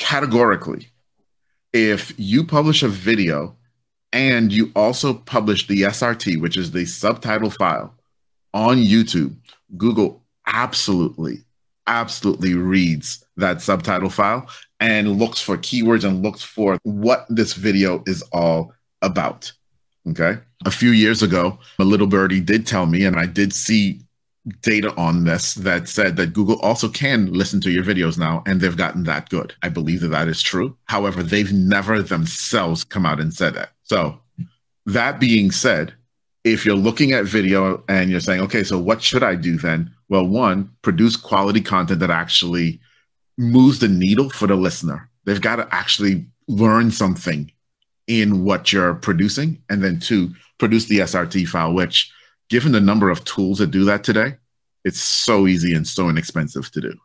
categorically, if you publish a video and you also publish the SRT, which is the subtitle file on YouTube, Google absolutely, absolutely reads that subtitle file and looks for keywords and looks for what this video is all about. Okay. A few years ago, a little birdie did tell me, and I did see data on this that said that Google also can listen to your videos now, and they've gotten that good. I believe that that is true. However, they've never themselves come out and said that. So, that being said, if you're looking at video and you're saying, okay, so what should I do then? Well, one, produce quality content that actually moves the needle for the listener. They've got to actually learn something in what you're producing. And then two, produce the SRT file, which given the number of tools that do that today, it's so easy and so inexpensive to do.